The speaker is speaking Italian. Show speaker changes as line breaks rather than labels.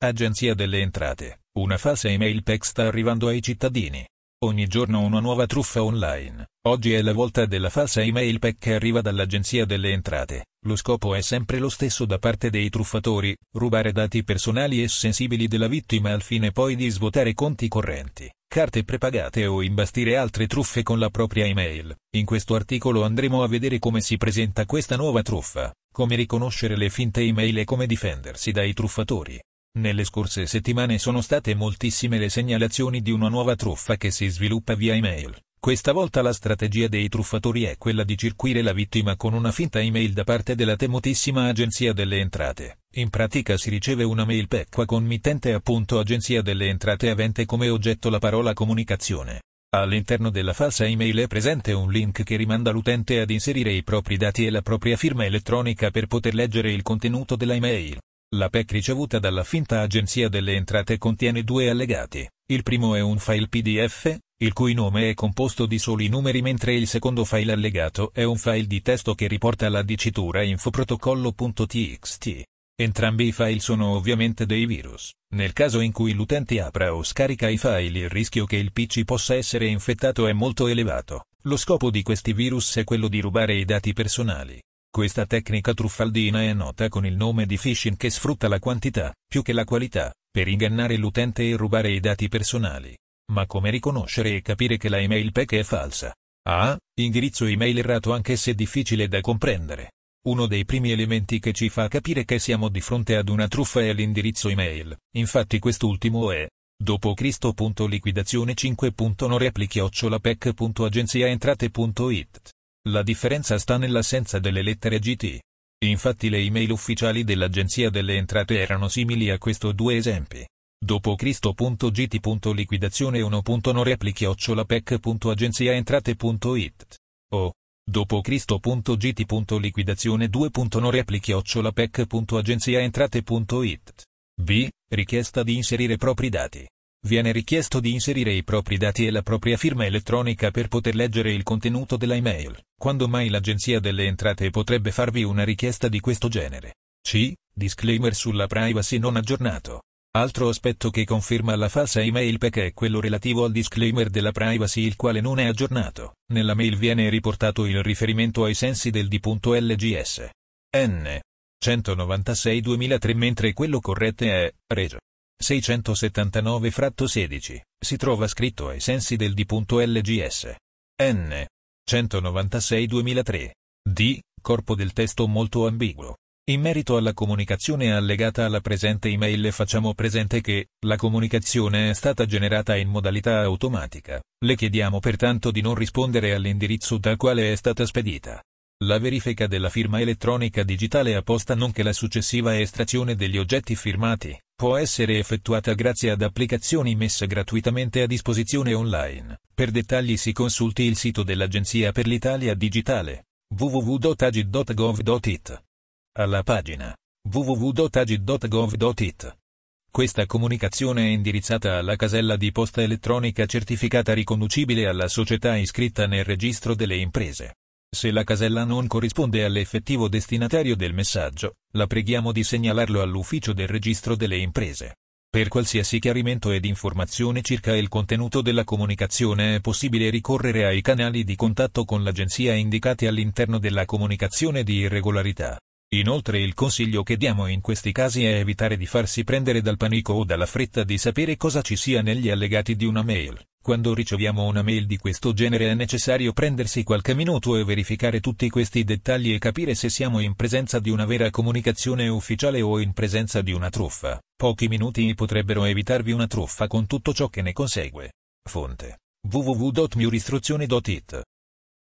Agenzia delle Entrate. Una falsa email PEC sta arrivando ai cittadini. Ogni giorno una nuova truffa online. Oggi è la volta della falsa email PEC che arriva dall'Agenzia delle Entrate. Lo scopo è sempre lo stesso da parte dei truffatori, rubare dati personali e sensibili della vittima al fine poi di svuotare conti correnti, carte prepagate o imbastire altre truffe con la propria email. In questo articolo andremo a vedere come si presenta questa nuova truffa, come riconoscere le finte email e come difendersi dai truffatori. Nelle scorse settimane sono state moltissime le segnalazioni di una nuova truffa che si sviluppa via email. Questa volta la strategia dei truffatori è quella di circuire la vittima con una finta email da parte della temutissima Agenzia delle Entrate. In pratica si riceve una mail PEC con mittente appunto Agenzia delle Entrate avente come oggetto la parola comunicazione. All'interno della falsa email è presente un link che rimanda l'utente ad inserire i propri dati e la propria firma elettronica per poter leggere il contenuto della email. La PEC ricevuta dalla finta Agenzia delle Entrate contiene due allegati. Il primo è un file PDF, il cui nome è composto di soli numeri mentre il secondo file allegato è un file di testo che riporta la dicitura infoprotocollo.txt. Entrambi i file sono ovviamente dei virus. Nel caso in cui l'utente apra o scarica i file il rischio che il PC possa essere infettato è molto elevato. Lo scopo di questi virus è quello di rubare i dati personali. Questa tecnica truffaldina è nota con il nome di phishing che sfrutta la quantità, più che la qualità, per ingannare l'utente e rubare i dati personali. Ma come riconoscere e capire che la email PEC è falsa? A. Indirizzo email errato anche se difficile da comprendere. Uno dei primi elementi che ci fa capire che siamo di fronte ad una truffa è l'indirizzo email, infatti quest'ultimo è dopo Cristo.liquidazione 5.noreapplichi-pec.agenziaentrate.it. La differenza sta nell'assenza delle lettere GT. Infatti le email ufficiali dell'Agenzia delle Entrate erano simili a questo due esempi. Dopo Cristo.gt.liquidazione 1.noreapplichi-pec.agenziaentrate.it. O. Dopo Cristo.gt.liquidazione 2.noreapplichi-pec.agenziaentrate.it. B. Richiesta di inserire propri dati. Viene richiesto di inserire i propri dati e la propria firma elettronica per poter leggere il contenuto della email. Quando mai l'Agenzia delle Entrate potrebbe farvi una richiesta di questo genere? C. Disclaimer sulla privacy non aggiornato. Altro aspetto che conferma la falsa email PEC è quello relativo al disclaimer della privacy il quale non è aggiornato. Nella mail viene riportato il riferimento ai sensi del D.LGS. N. 196-2003 mentre quello corretto è Regio. 679 fratto 16, si trova scritto ai sensi del D.LGS. N. 196-2003. D. Corpo del testo molto ambiguo. In merito alla comunicazione allegata alla presente email facciamo presente che, la comunicazione è stata generata in modalità automatica. Le chiediamo pertanto di non rispondere all'indirizzo dal quale è stata spedita. La verifica della firma elettronica digitale apposta nonché la successiva estrazione degli oggetti firmati, può essere effettuata grazie ad applicazioni messe gratuitamente a disposizione online. Per dettagli si consulti il sito dell'Agenzia per l'Italia Digitale www.agid.gov.it. Alla pagina www.agid.gov.it. Questa comunicazione è indirizzata alla casella di posta elettronica certificata riconducibile alla società iscritta nel registro delle imprese. Se la casella non corrisponde all'effettivo destinatario del messaggio, la preghiamo di segnalarlo all'ufficio del registro delle imprese. Per qualsiasi chiarimento ed informazione circa il contenuto della comunicazione è possibile ricorrere ai canali di contatto con l'agenzia indicati all'interno della comunicazione di irregolarità. Inoltre il consiglio che diamo in questi casi è evitare di farsi prendere dal panico o dalla fretta di sapere cosa ci sia negli allegati di una mail. Quando riceviamo una mail di questo genere è necessario prendersi qualche minuto e verificare tutti questi dettagli e capire se siamo in presenza di una vera comunicazione ufficiale o in presenza di una truffa. Pochi minuti potrebbero evitarvi una truffa con tutto ciò che ne consegue. Fonte www.miuristruzione.it